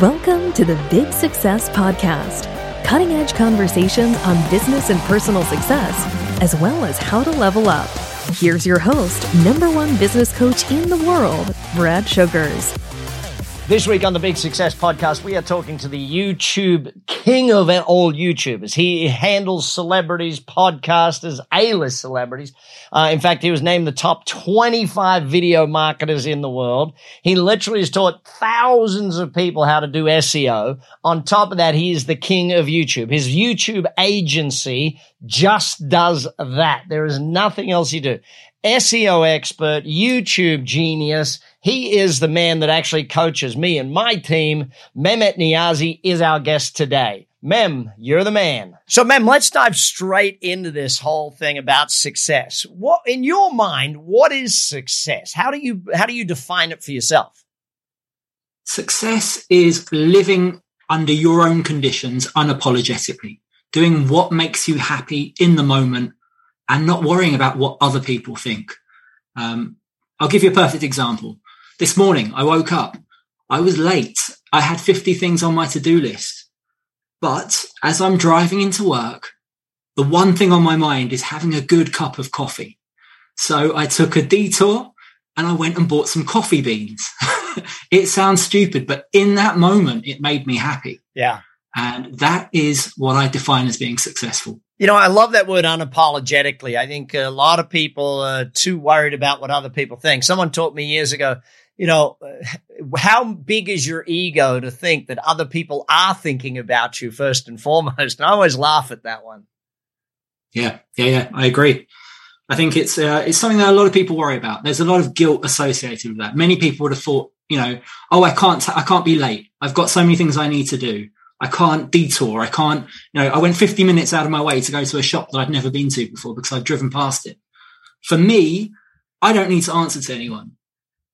Welcome to the Big Success Podcast cutting edge conversations on business and personal success, as well as how to level up. Here's your host, number one business coach in the world, Brad Sugars. This week on the Big Success Podcast, we are talking to the YouTube king of all YouTubers. He handles celebrities, podcasters, A-list celebrities. Uh, in fact, he was named the top 25 video marketers in the world. He literally has taught thousands of people how to do SEO. On top of that, he is the king of YouTube. His YouTube agency just does that. There is nothing else he do. SEO expert, YouTube genius. He is the man that actually coaches me and my team. Mehmet Niyazi is our guest today. Mem, you're the man. So Mem, let's dive straight into this whole thing about success. What, in your mind, what is success? How do you, how do you define it for yourself? Success is living under your own conditions unapologetically, doing what makes you happy in the moment and not worrying about what other people think. Um, I'll give you a perfect example. This morning, I woke up. I was late. I had 50 things on my to-do list. But as I'm driving into work, the one thing on my mind is having a good cup of coffee. So I took a detour and I went and bought some coffee beans. it sounds stupid, but in that moment, it made me happy. Yeah. And that is what I define as being successful. You know, I love that word unapologetically. I think a lot of people are too worried about what other people think. Someone taught me years ago, you know, how big is your ego to think that other people are thinking about you first and foremost? And I always laugh at that one. Yeah, yeah, yeah. I agree. I think it's uh, it's something that a lot of people worry about. There's a lot of guilt associated with that. Many people would have thought, you know, oh, I can't, I can't be late. I've got so many things I need to do. I can't detour. I can't, you know, I went 50 minutes out of my way to go to a shop that I'd never been to before because I've driven past it. For me, I don't need to answer to anyone.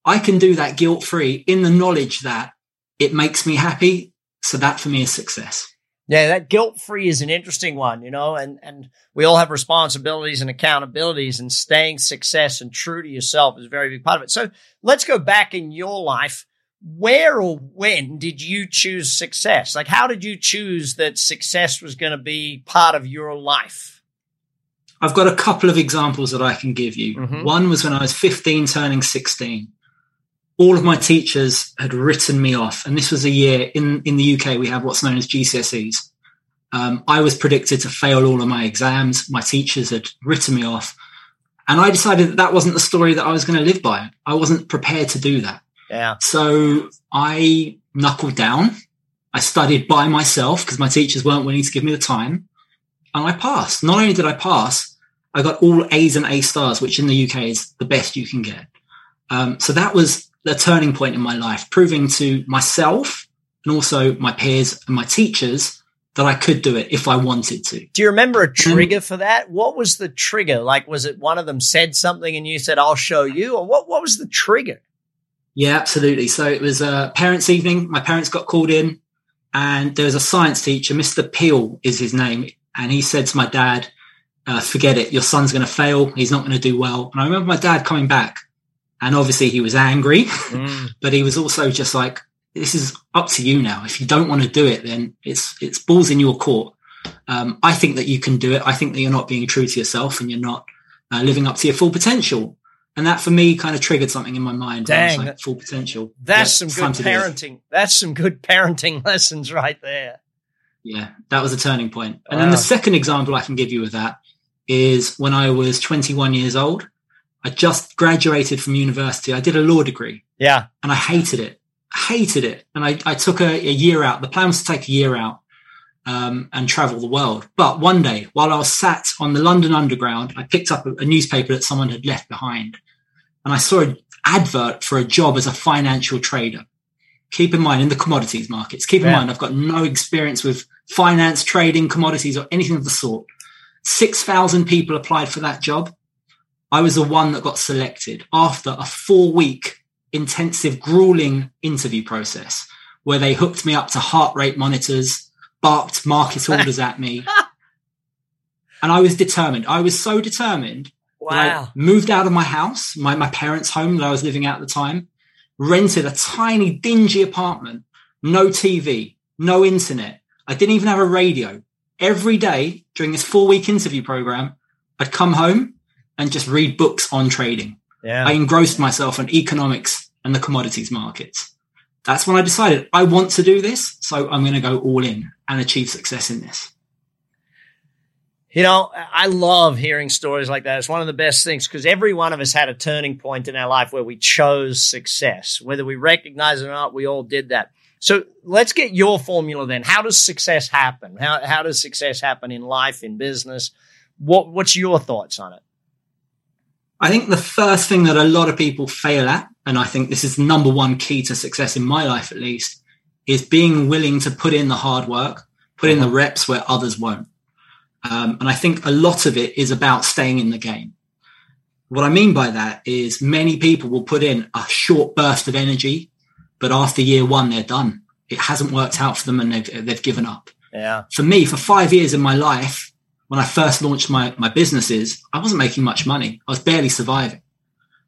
I can do that guilt free in the knowledge that it makes me happy. So that for me is success. Yeah, that guilt free is an interesting one, you know, and, and we all have responsibilities and accountabilities and staying success and true to yourself is a very big part of it. So let's go back in your life where or when did you choose success? Like, how did you choose that success was going to be part of your life? I've got a couple of examples that I can give you. Mm-hmm. One was when I was 15, turning 16. All of my teachers had written me off. And this was a year in, in the UK, we have what's known as GCSEs. Um, I was predicted to fail all of my exams. My teachers had written me off. And I decided that that wasn't the story that I was going to live by. I wasn't prepared to do that. Yeah. So I knuckled down. I studied by myself because my teachers weren't willing to give me the time. And I passed. Not only did I pass, I got all A's and A stars, which in the UK is the best you can get. Um, so that was the turning point in my life, proving to myself and also my peers and my teachers that I could do it if I wanted to. Do you remember a trigger for that? What was the trigger? Like, was it one of them said something and you said, I'll show you? Or what, what was the trigger? Yeah, absolutely. So it was a parents' evening. My parents got called in, and there was a science teacher, Mr. Peel is his name, and he said to my dad, uh, "Forget it. Your son's going to fail. He's not going to do well." And I remember my dad coming back, and obviously he was angry, mm. but he was also just like, "This is up to you now. If you don't want to do it, then it's it's balls in your court." Um, I think that you can do it. I think that you're not being true to yourself, and you're not uh, living up to your full potential. And that for me kind of triggered something in my mind. Dang, like, full potential. That's yeah, some good parenting. That's some good parenting lessons right there. Yeah, that was a turning point. And wow. then the second example I can give you of that is when I was 21 years old. I just graduated from university. I did a law degree. Yeah. And I hated it. hated it. And I, I took a, a, year out. The plan was to take a year out um, and travel the world. But one day, while I was sat on the London Underground, I picked up a, a newspaper that someone had left behind and I saw an advert for a job as a financial trader. Keep in mind in the commodities markets, keep in yeah. mind, I've got no experience with finance, trading, commodities or anything of the sort. 6,000 people applied for that job. I was the one that got selected after a four week intensive grueling interview process where they hooked me up to heart rate monitors, barked market orders at me. And I was determined. I was so determined Wow. I moved out of my house, my, my parents' home that I was living at the time, rented a tiny, dingy apartment no TV, no internet. I didn't even have a radio. Every day during this four week interview program, I'd come home and just read books on trading. Yeah. I engrossed myself in economics and the commodities markets. That's when I decided I want to do this. So I'm going to go all in and achieve success in this. You know, I love hearing stories like that. It's one of the best things because every one of us had a turning point in our life where we chose success. Whether we recognize it or not, we all did that. So let's get your formula then. How does success happen? How, how does success happen in life, in business? What, what's your thoughts on it? I think the first thing that a lot of people fail at, and I think this is number one key to success in my life at least, is being willing to put in the hard work, put in the mm-hmm. reps where others won't. Um, and I think a lot of it is about staying in the game. What I mean by that is many people will put in a short burst of energy, but after year one, they're done. It hasn't worked out for them and they've, they've given up. Yeah. For me, for five years in my life, when I first launched my, my businesses, I wasn't making much money. I was barely surviving,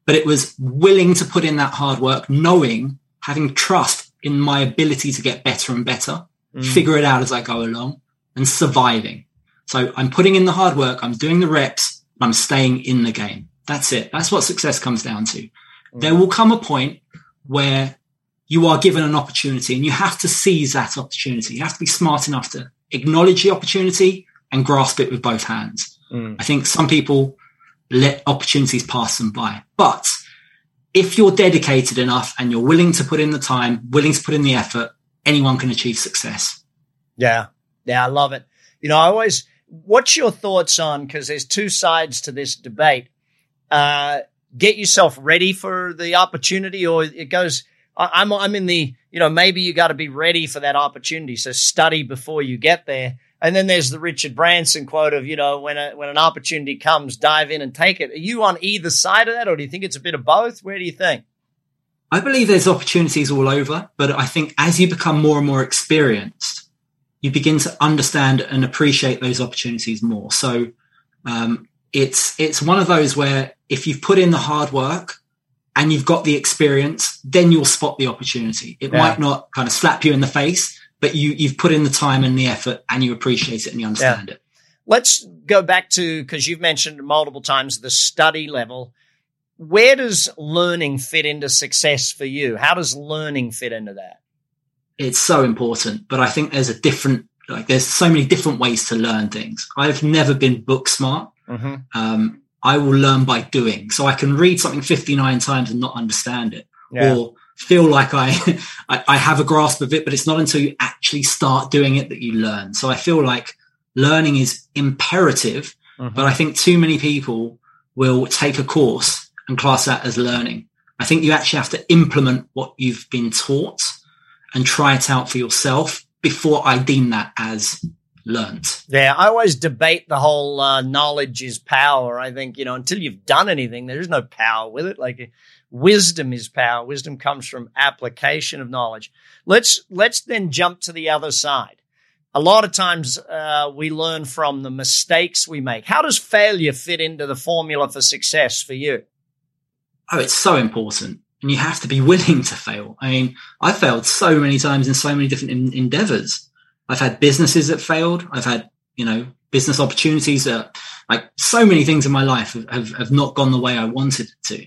but it was willing to put in that hard work, knowing, having trust in my ability to get better and better, mm. figure it out as I go along and surviving. So I'm putting in the hard work. I'm doing the reps. I'm staying in the game. That's it. That's what success comes down to. Mm. There will come a point where you are given an opportunity and you have to seize that opportunity. You have to be smart enough to acknowledge the opportunity and grasp it with both hands. Mm. I think some people let opportunities pass them by, but if you're dedicated enough and you're willing to put in the time, willing to put in the effort, anyone can achieve success. Yeah. Yeah. I love it. You know, I always, what's your thoughts on because there's two sides to this debate uh, get yourself ready for the opportunity or it goes i'm i'm in the you know maybe you got to be ready for that opportunity so study before you get there. And then there's the richard branson quote of you know when a, when an opportunity comes dive in and take it. Are you on either side of that or do you think it's a bit of both? Where do you think? I believe there's opportunities all over but i think as you become more and more experienced you begin to understand and appreciate those opportunities more. So um, it's it's one of those where if you've put in the hard work and you've got the experience, then you'll spot the opportunity. It yeah. might not kind of slap you in the face, but you you've put in the time and the effort and you appreciate it and you understand yeah. it. Let's go back to because you've mentioned multiple times the study level. Where does learning fit into success for you? How does learning fit into that? It's so important. But I think there's a different, like, there's so many different ways to learn things. I've never been book smart. Mm-hmm. Um, I will learn by doing. So I can read something 59 times and not understand it yeah. or feel like I, I, I have a grasp of it, but it's not until you actually start doing it that you learn. So I feel like learning is imperative, mm-hmm. but I think too many people will take a course and class that as learning. I think you actually have to implement what you've been taught and try it out for yourself before I deem that as learnt. Yeah, I always debate the whole uh, knowledge is power. I think, you know, until you've done anything, there's no power with it. Like wisdom is power. Wisdom comes from application of knowledge. Let's, let's then jump to the other side. A lot of times uh, we learn from the mistakes we make. How does failure fit into the formula for success for you? Oh, it's so important and you have to be willing to fail. I mean, I failed so many times in so many different in- endeavors. I've had businesses that failed. I've had, you know, business opportunities that like so many things in my life have, have, have not gone the way I wanted it to.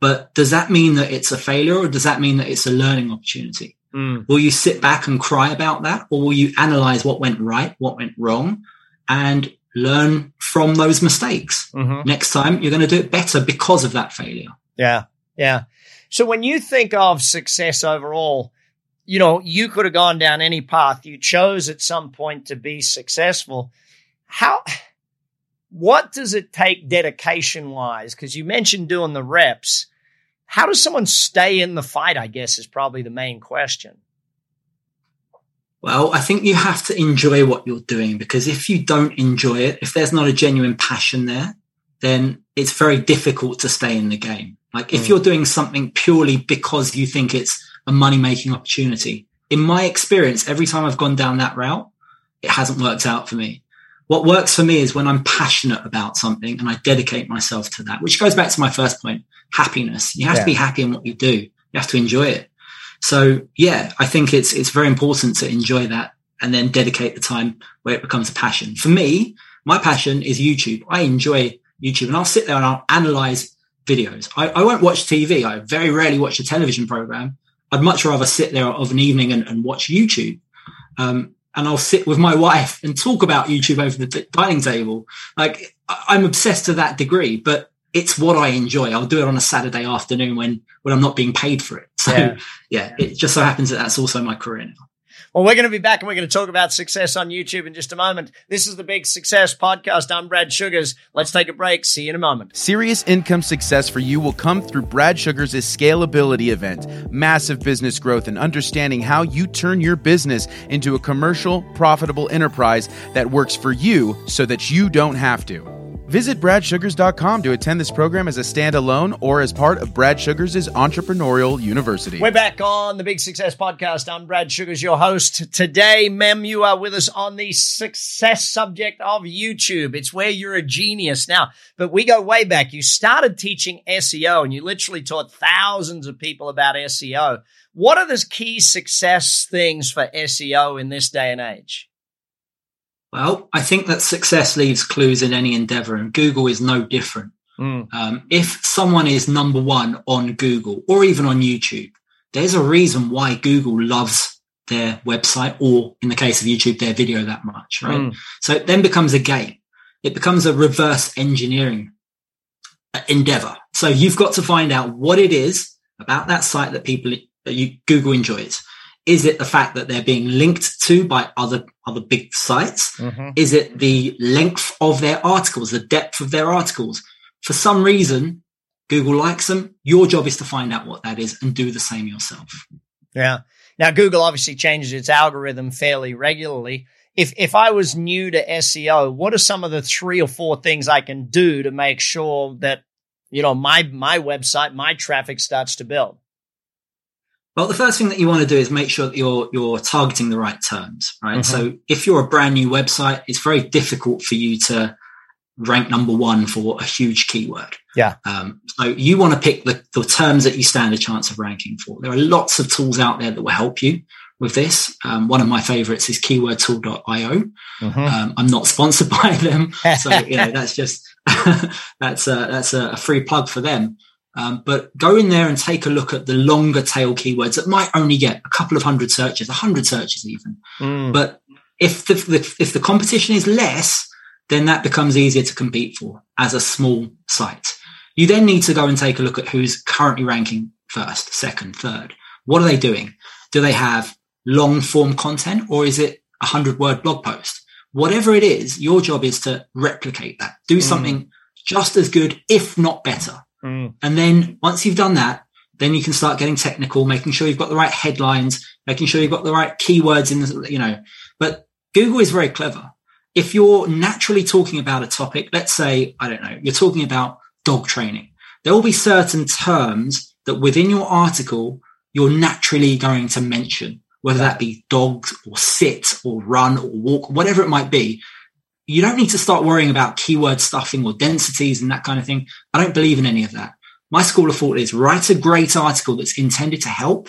But does that mean that it's a failure or does that mean that it's a learning opportunity? Mm. Will you sit back and cry about that or will you analyze what went right, what went wrong and learn from those mistakes? Mm-hmm. Next time you're going to do it better because of that failure. Yeah. Yeah. So when you think of success overall, you know, you could have gone down any path. You chose at some point to be successful. How, what does it take dedication wise? Because you mentioned doing the reps. How does someone stay in the fight? I guess is probably the main question. Well, I think you have to enjoy what you're doing because if you don't enjoy it, if there's not a genuine passion there, then it's very difficult to stay in the game. Like if mm. you're doing something purely because you think it's a money making opportunity, in my experience, every time I've gone down that route, it hasn't worked out for me. What works for me is when I'm passionate about something and I dedicate myself to that, which goes back to my first point, happiness. You have yeah. to be happy in what you do. You have to enjoy it. So yeah, I think it's it's very important to enjoy that and then dedicate the time where it becomes a passion. For me, my passion is YouTube. I enjoy YouTube and I'll sit there and I'll analyze videos. I, I won't watch TV. I very rarely watch a television program. I'd much rather sit there of an evening and, and watch YouTube. Um, and I'll sit with my wife and talk about YouTube over the dining table. Like I'm obsessed to that degree, but it's what I enjoy. I'll do it on a Saturday afternoon when, when I'm not being paid for it. So yeah, yeah it just so happens that that's also my career now. Well, we're going to be back and we're going to talk about success on YouTube in just a moment. This is the Big Success Podcast. I'm Brad Sugars. Let's take a break. See you in a moment. Serious income success for you will come through Brad Sugars' scalability event, massive business growth, and understanding how you turn your business into a commercial, profitable enterprise that works for you so that you don't have to. Visit bradsugars.com to attend this program as a standalone or as part of Brad Sugars' Entrepreneurial University. We're back on the Big Success Podcast. I'm Brad Sugars, your host. Today, Mem, you are with us on the success subject of YouTube. It's where you're a genius now, but we go way back. You started teaching SEO and you literally taught thousands of people about SEO. What are the key success things for SEO in this day and age? Well, I think that success leaves clues in any endeavor, and Google is no different. Mm. Um, if someone is number one on Google or even on YouTube, there's a reason why Google loves their website or, in the case of YouTube, their video that much, right? Mm. So it then becomes a game. It becomes a reverse engineering uh, endeavor. So you've got to find out what it is about that site that people that you, Google enjoys. Is it the fact that they're being linked to by other other big sites? Mm-hmm. Is it the length of their articles, the depth of their articles? For some reason, Google likes them. Your job is to find out what that is and do the same yourself. Yeah. Now Google obviously changes its algorithm fairly regularly. If if I was new to SEO, what are some of the three or four things I can do to make sure that you know my my website, my traffic starts to build? Well, the first thing that you want to do is make sure that you're you're targeting the right terms, right? Mm-hmm. So if you're a brand new website, it's very difficult for you to rank number one for a huge keyword. Yeah. Um, so you want to pick the, the terms that you stand a chance of ranking for. There are lots of tools out there that will help you with this. Um, one of my favorites is keywordtool.io. Mm-hmm. Um, I'm not sponsored by them. So, you know, that's just, that's a, that's a free plug for them. Um, but go in there and take a look at the longer tail keywords that might only get a couple of hundred searches, a hundred searches even. Mm. But if the, the, if the competition is less, then that becomes easier to compete for as a small site. You then need to go and take a look at who's currently ranking first, second, third. What are they doing? Do they have long form content or is it a hundred word blog post? Whatever it is, your job is to replicate that. Do mm. something just as good, if not better. Mm. And then once you've done that, then you can start getting technical, making sure you've got the right headlines, making sure you've got the right keywords in the, you know, but Google is very clever. If you're naturally talking about a topic, let's say, I don't know, you're talking about dog training, there will be certain terms that within your article, you're naturally going to mention, whether that be dogs or sit or run or walk, whatever it might be you don't need to start worrying about keyword stuffing or densities and that kind of thing. I don't believe in any of that. My school of thought is write a great article that's intended to help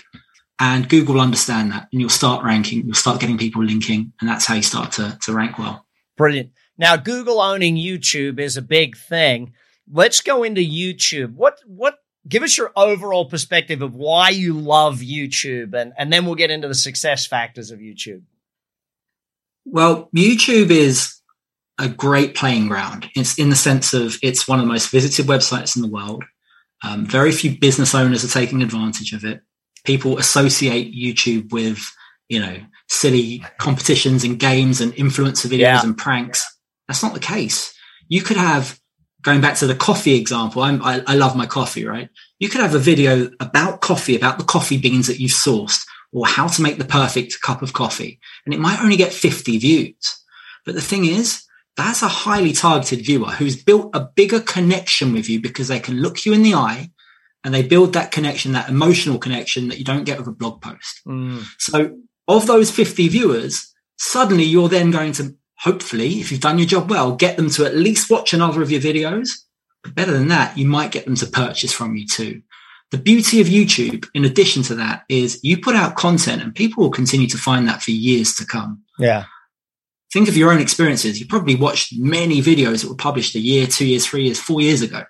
and Google will understand that and you'll start ranking, you'll start getting people linking and that's how you start to, to rank well. Brilliant. Now, Google owning YouTube is a big thing. Let's go into YouTube. What, what, give us your overall perspective of why you love YouTube and, and then we'll get into the success factors of YouTube. Well, YouTube is a great playing ground. It's in the sense of it's one of the most visited websites in the world. Um, very few business owners are taking advantage of it. People associate YouTube with, you know, silly competitions and games and influencer videos yeah. and pranks. That's not the case. You could have, going back to the coffee example, I, I love my coffee, right? You could have a video about coffee, about the coffee beans that you've sourced or how to make the perfect cup of coffee. And it might only get 50 views. But the thing is, that's a highly targeted viewer who's built a bigger connection with you because they can look you in the eye and they build that connection, that emotional connection that you don't get with a blog post. Mm. So of those 50 viewers, suddenly you're then going to hopefully, if you've done your job well, get them to at least watch another of your videos. But better than that, you might get them to purchase from you too. the beauty of YouTube, in addition to that, is you put out content and people will continue to find that for years to come. Yeah. Think of your own experiences. You probably watched many videos that were published a year, two years, three years, four years ago.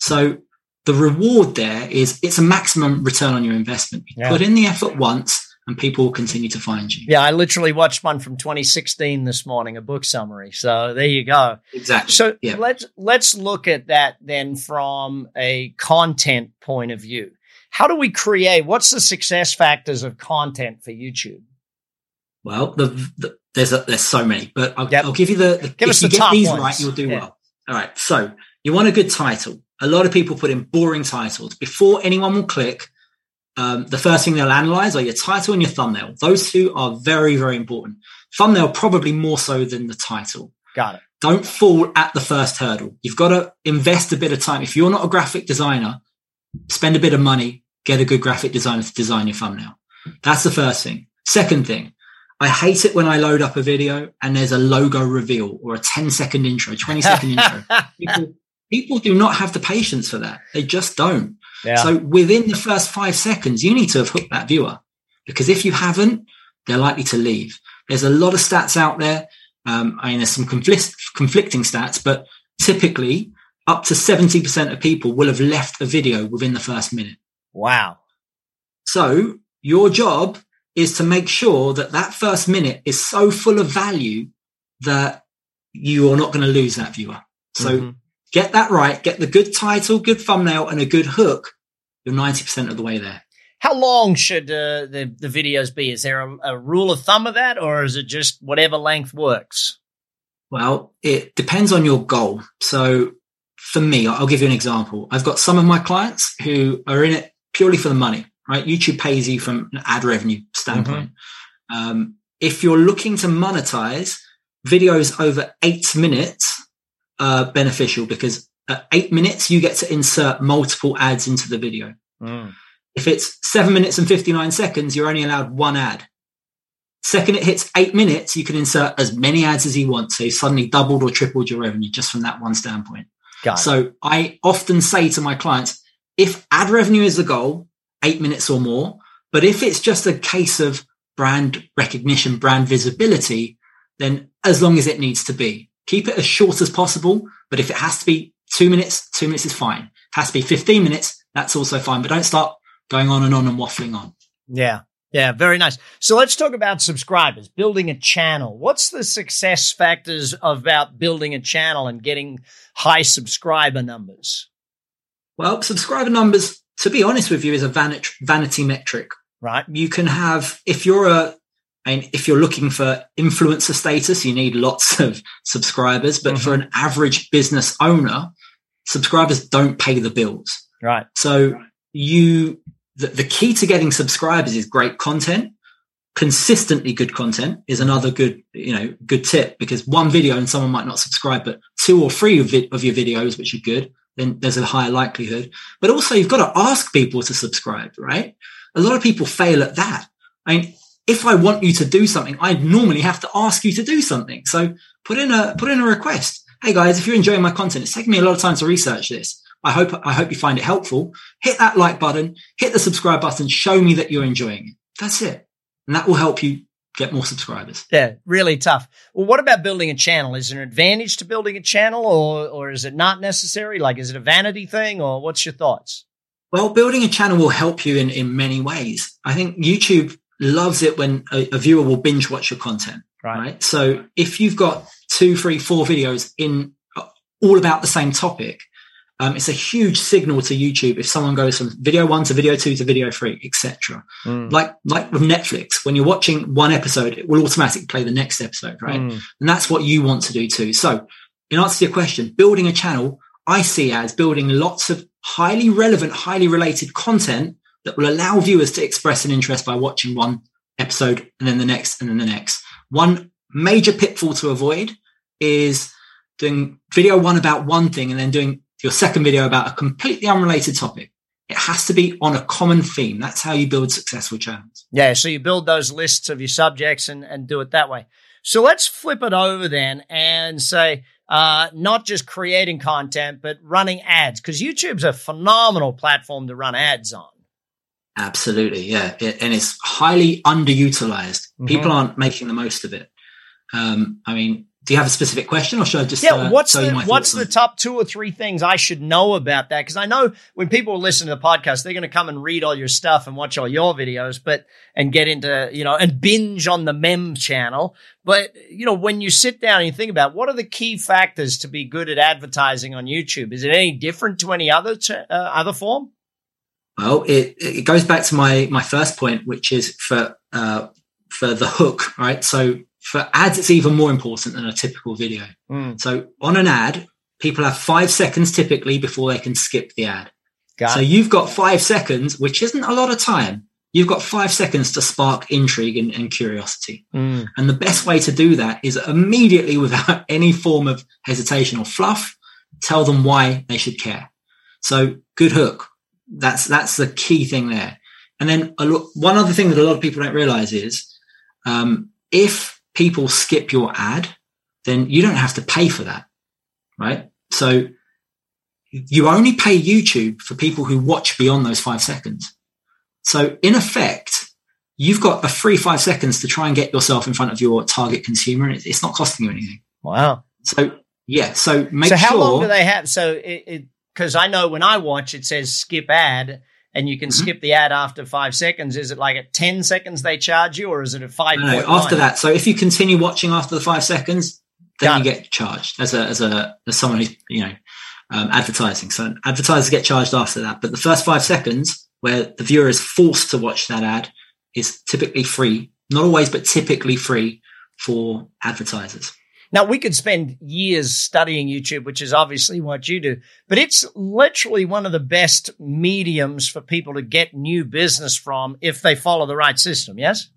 So the reward there is it's a maximum return on your investment. You Yeah. put in the effort once and people will continue to find you. Yeah, I literally watched one from 2016 this morning, a book summary. So there you go. Exactly. So Yeah. let's let's look at that then from a content point of view. How do we create? What's the success factors of content for YouTube? Well, the, the, there's a, there's so many, but I'll, Yep. I'll give you the, the Give if us you the get these ones. right, you'll do Yeah. well. All right. So you want a good title. A lot of people put in boring titles before anyone will click. Um, the first thing they'll analyze are your title and your thumbnail. Those two are very, very important. Thumbnail probably more so than the title. Got it. Don't fall at the first hurdle. You've got to invest a bit of time. If you're not a graphic designer, spend a bit of money, get a good graphic designer to design your thumbnail. That's the first thing. Second thing, I hate it when I load up a video and there's a logo reveal or a 10 second intro, 20 second intro. People, people do not have the patience for that. They just don't. Yeah. So within the first five seconds, you need to have hooked that viewer because if you haven't, they're likely to leave. There's a lot of stats out there. Um, I mean, there's some conflict, conflicting stats, but typically up to 70% of people will have left a video within the first minute. wow. So your job is to make sure that that first minute is so full of value that you are not going to lose that viewer. So Mhm. get that right, get the good title, good thumbnail and a good hook. You're 90% of the way there. How long should uh, the the videos be? Is there a, a rule of thumb of that, or is it just whatever length works? Well, it depends on your goal. So for me, I'll give you an example. I've got some of my clients who are in it purely for the money, right? YouTube pays you from an ad revenue standpoint. Um, if you're looking to monetize videos over eight minutes, are beneficial because at eight minutes, you get to insert multiple ads into the video. If it's seven minutes and 59 seconds, you're only allowed one ad. Second, it hits eight minutes, you can insert as many ads as you want. So you suddenly doubled or tripled your revenue just from that one standpoint. So I often say to my clients, if ad revenue is the goal, eight minutes or more, but if it's just a case of brand recognition, brand visibility, then as long as it needs to be, keep it as short as possible. But if it has to be two minutes, two minutes is fine. It has to be 15 minutes, that's also fine. But don't start going on and on and waffling on. Yeah. Yeah, very nice. So let's talk about subscribers, building a channel. What's the success factors about building a channel and getting high subscriber numbers? Well, subscriber numbers, to be honest with you, is a vanity, vanity metric. Right? you can have if you're a and if you're looking for influencer status, you need lots of subscribers. But for mm-hmm. an average business owner, subscribers don't pay the bills. Right. So you the, the key to getting subscribers is great content. Consistently good content is another good, you know, good tip because one video and someone might not subscribe, but two or three of, vi- of your videos, which are good, then there's a higher likelihood. But also you've got to ask people to subscribe, right? A lot of people fail at that. I mean, if I want you to do something, I normally have to ask you to do something. So put in a, put in a request. Hey guys, if you're enjoying my content, it's taken me a lot of time to research this. I hope, I hope you find it helpful. Hit that like button, hit the subscribe button, show me that you're enjoying it. That's it. And that will help you get more subscribers. Yeah, really tough. Well, what about building a channel? Is there an advantage to building a channel or, or is it not necessary? Like, is it a vanity thing or what's your thoughts? Well, building a channel will help you in, in many ways. I think YouTube loves it when a, a viewer will binge watch your content, right? So if you've got two, three, four videos in uh, all about the same topic, um, it's a huge signal to YouTube if someone goes from video one to video two to video three, etc. Mm. Like like with Netflix, when you're watching one episode, it will automatically play the next episode, right? Mm. And that's what you want to do too. So in answer to your question, building a channel, I see as building lots of highly relevant, highly related content that will allow viewers to express an interest by watching one episode and then the next and then the next. One major pitfall to avoid is doing video one about one thing and then doing your second video about a completely unrelated topic. It has to be on a common theme. That's how you build successful channels. Yeah, so you build those lists of your subjects and, and do it that way. So let's flip it over then and say uh, not just creating content, but running ads? Because YouTube's a phenomenal platform to run ads on. Absolutely, yeah, it, and it's highly underutilized. Mm-hmm. People aren't making the most of it. Um, I mean, do you have a specific question, or should I just? Yeah, uh, what's the what's the top two or three things I should know about that? Because I know when people listen to the podcast, they're going to come and read all your stuff and watch all your videos, but and get into you know and binge on the Mem channel. But you know, when you sit down and you think about what are the key factors to be good at advertising on YouTube, is it any different to any other uh, other form? Well, it it goes back to my my first point, which is for uh, for the hook, right? So for ads, it's even more important than a typical video. Mm. So on an ad, people have five seconds typically before they can skip the ad. Got so it. you've got five seconds, which isn't a lot of time. You've got five seconds to spark intrigue and, and curiosity. Mm. And the best way to do that is immediately, without any form of hesitation or fluff, tell them why they should care. So good hook. That's that's the key thing there. And then lo- one other thing that a lot of people don't realize is um, if people skip your ad, then you don't have to pay for that, right? So you only pay YouTube for people who watch beyond those five seconds. So in effect, you've got a free five seconds to try and get yourself in front of your target consumer, and it's not costing you anything. Wow. So yeah, so make sure so how sure, long do they have? So it because I know when I watch, it says skip ad, and you can mm-hmm. skip the ad after five seconds. Is it like at 10 seconds they charge you or is it at five? No, after that. So if you continue watching after the five seconds, then Got you get charged as a, as a, as someone who's, you know, um, advertising. So advertisers get charged after that. But the first five seconds where the viewer is forced to watch that ad is typically free. Not always, but typically free for advertisers. Now we could spend years studying YouTube, which is obviously what you do, but it's literally one of the best mediums for people to get new business from if they follow the right system. Yes?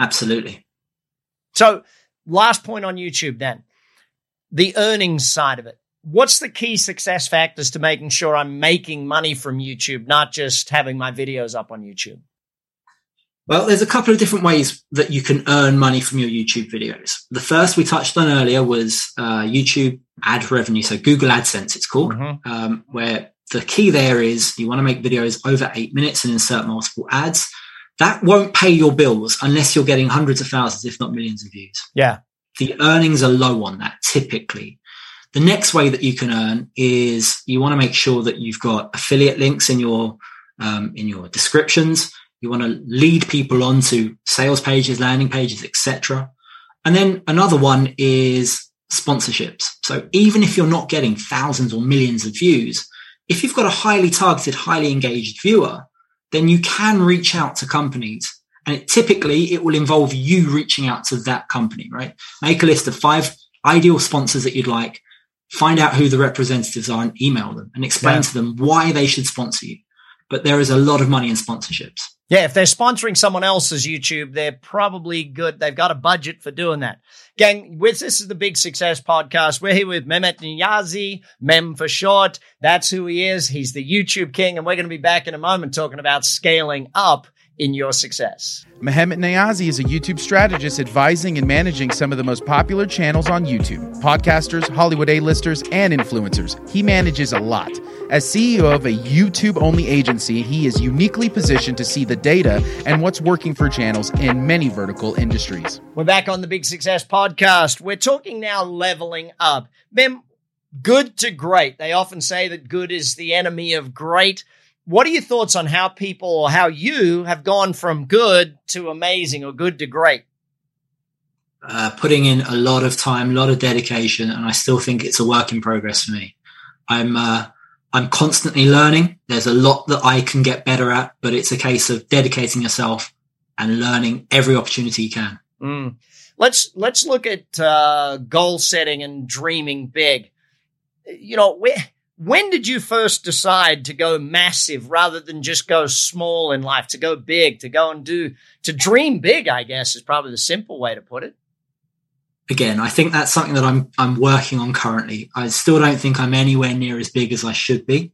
Absolutely. So last point on YouTube then, the earnings side of it. What's the key success factors to making sure I'm making money from YouTube, not just having my videos up on YouTube? Well, there's a couple of different ways that you can earn money from your YouTube videos. The first we touched on earlier was uh, YouTube ad revenue. So Google AdSense, it's called, mm-hmm. um, where the key there is you want to make videos over eight minutes and insert multiple ads. That won't pay your bills unless you're getting hundreds of thousands, if not millions of views. Yeah. The earnings are low on that typically. The next way that you can earn is you want to make sure that you've got affiliate links in your um, in your descriptions you want to lead people onto sales pages, landing pages, etc. And then another one is sponsorships. So even if you're not getting thousands or millions of views, if you've got a highly targeted, highly engaged viewer, then you can reach out to companies. And it, typically it will involve you reaching out to that company, right? Make a list of five ideal sponsors that you'd like, find out who the representatives are and email them and explain yeah. to them why they should sponsor you. But there is a lot of money in sponsorships. Yeah, if they're sponsoring someone else's YouTube, they're probably good. They've got a budget for doing that. Gang, with this is the Big Success Podcast. We're here with Mehmet Niyazi, Mem for short. That's who he is. He's the YouTube king, and we're going to be back in a moment talking about scaling up in your success. Mehmet Niyazi is a YouTube strategist advising and managing some of the most popular channels on YouTube podcasters, Hollywood A-listers, and influencers. He manages a lot. As CEO of a YouTube only agency, he is uniquely positioned to see the data and what's working for channels in many vertical industries. We're back on the Big Success Podcast. We're talking now leveling up. Mem, good to great. They often say that good is the enemy of great. What are your thoughts on how people or how you have gone from good to amazing or good to great? Uh, putting in a lot of time, a lot of dedication, and I still think it's a work in progress for me. I'm uh, I'm constantly learning. There's a lot that I can get better at, but it's a case of dedicating yourself and learning every opportunity you can. Mm. Let's let's look at uh, goal setting and dreaming big. You know, we when did you first decide to go massive rather than just go small in life, to go big, to go and do, to dream big, I guess is probably the simple way to put it. Again, I think that's something that I'm, I'm working on currently. I still don't think I'm anywhere near as big as I should be.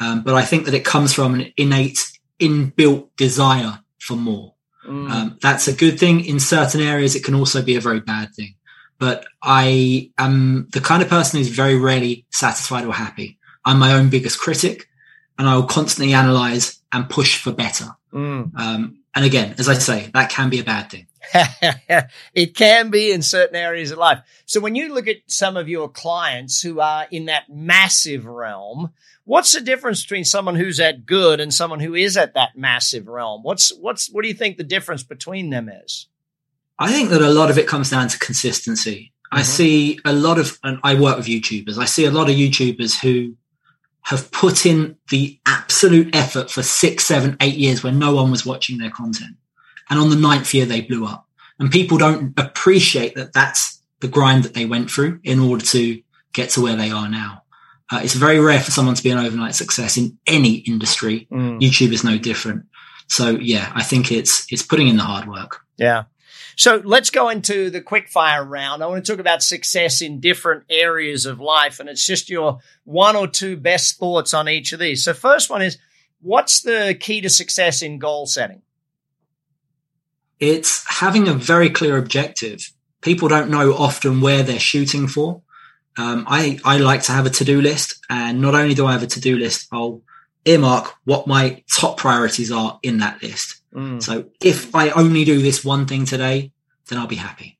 Um, but I think that it comes from an innate, inbuilt desire for more. Mm. Um, that's a good thing. In certain areas, it can also be a very bad thing. But I am the kind of person who's very rarely satisfied or happy. I'm my own biggest critic and I will constantly analyze and push for better. Mm. Um, and again, as I say, that can be a bad thing. it can be in certain areas of life. So when you look at some of your clients who are in that massive realm, what's the difference between someone who's at good and someone who is at that massive realm? What's what's what do you think the difference between them is? I think that a lot of it comes down to consistency. Mm-hmm. I see a lot of, and I work with YouTubers. I see a lot of YouTubers who have put in the absolute effort for six, seven, eight years when no one was watching their content. And on the ninth year, they blew up. And people don't appreciate that that's the grind that they went through in order to get to where they are now. Uh, it's very rare for someone to be an overnight success in any industry. Mm. YouTube is no different. So yeah, I think it's it's putting in the hard work. Yeah. So let's go into the quick fire round. I want to talk about success in different areas of life, and it's just your one or two best thoughts on each of these. So, first one is what's the key to success in goal setting? It's having a very clear objective. People don't know often where they're shooting for. Um, I, I like to have a to do list, and not only do I have a to do list, I'll earmark what my top priorities are in that list. Mm. So if I only do this one thing today, then I'll be happy.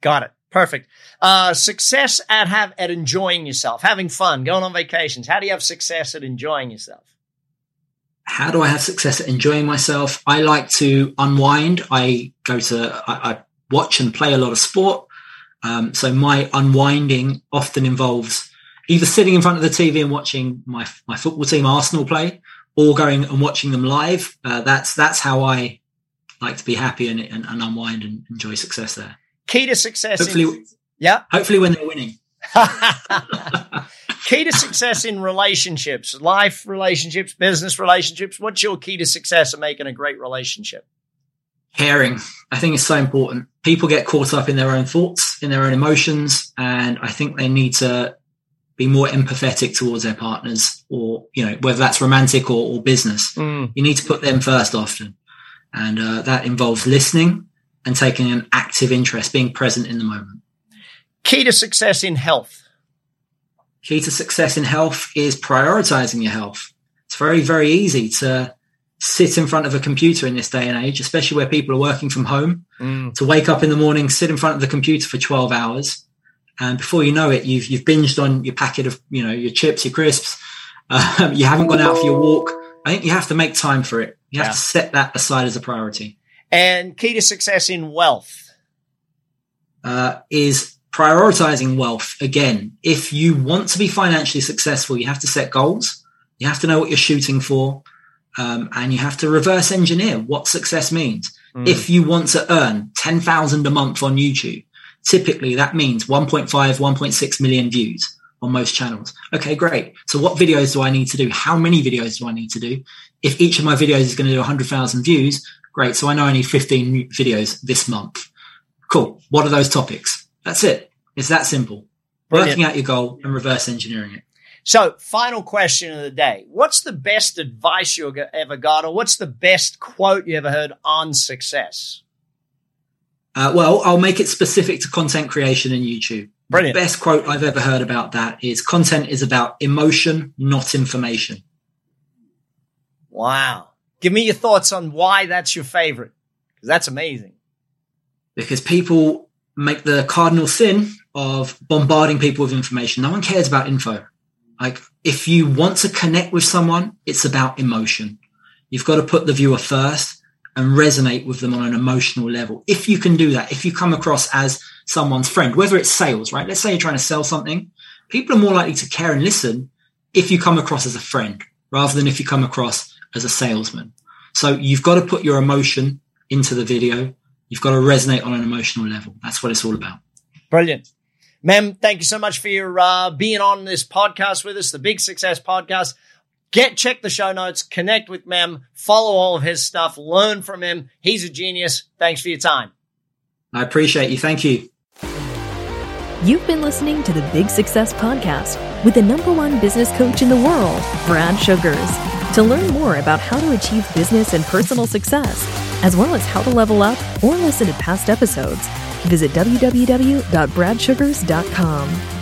Got it. Perfect. Uh, success at have at enjoying yourself, having fun, going on vacations. How do you have success at enjoying yourself? How do I have success at enjoying myself? I like to unwind. I go to I, I watch and play a lot of sport. Um, so my unwinding often involves either sitting in front of the TV and watching my my football team Arsenal play, or going and watching them live. Uh, that's that's how I like to be happy and, and, and, unwind and enjoy success there. Key to success. Hopefully, yeah. Hopefully, when they're winning. key to success in relationships, life relationships, business relationships. What's your key to success in making a great relationship? Caring. I think it's so important. People get caught up in their own thoughts, in their own emotions, and I think they need to be more empathetic towards their partners or, you know, whether that's romantic or, or business. Mm. You need to put them first often. And uh, that involves listening and taking an active interest, being present in the moment. Key to success in health. Key to success in health is prioritizing your health. It's very, very easy to sit in front of a computer in this day and age, especially where people are working from home, mm. to wake up in the morning, sit in front of the computer for 12 hours, and before you know it, you've you've binged on your packet of you know your chips, your crisps. Um, you haven't gone out for your walk. I think you have to make time for it. You have yeah. to set that aside as a priority. And key to success in wealth uh, is prioritizing wealth. Again, if you want to be financially successful, you have to set goals. You have to know what you're shooting for. Um, and you have to reverse engineer what success means. Mm. If you want to earn 10,000 a month on YouTube, Typically, that means 1.5, 1.6 million views on most channels. Okay, great. So what videos do I need to do? How many videos do I need to do? If each of my videos is going to do 100,000 views, great. So I know I need 15 videos this month. Cool. What are those topics? That's it. It's that simple. Brilliant. Working out your goal and reverse engineering it. So, final question of the day. What's the best advice you ever got, or what's the best quote you ever heard on success? Uh, well, I'll make it specific to content creation and YouTube. Brilliant. The best quote I've ever heard about that is content is about emotion, not information. Wow. Give me your thoughts on why that's your favorite. Because that's amazing. Because people make the cardinal sin of bombarding people with information. No one cares about info. Like, if you want to connect with someone, it's about emotion. You've got to put the viewer first and resonate with them on an emotional level. If you can do that, if you come across as someone's friend, whether it's sales, right? Let's say you're trying to sell something, people are more likely to care and listen if you come across as a friend rather than if you come across as a salesman. So you've got to put your emotion into the video. You've got to resonate on an emotional level. That's what it's all about. Brilliant. Mem, thank you so much for your uh, being on this podcast with us, the Big Success Podcast. Get check the show notes, connect with Mem, follow all of his stuff, learn from him. He's a genius. Thanks for your time. I appreciate you. Thank you. You've been listening to the Big Success Podcast with the number one business coach in the world, Brad Sugars. To learn more about how to achieve business and personal success, as well as how to level up or listen to past episodes, Visit www.bradsugars.com.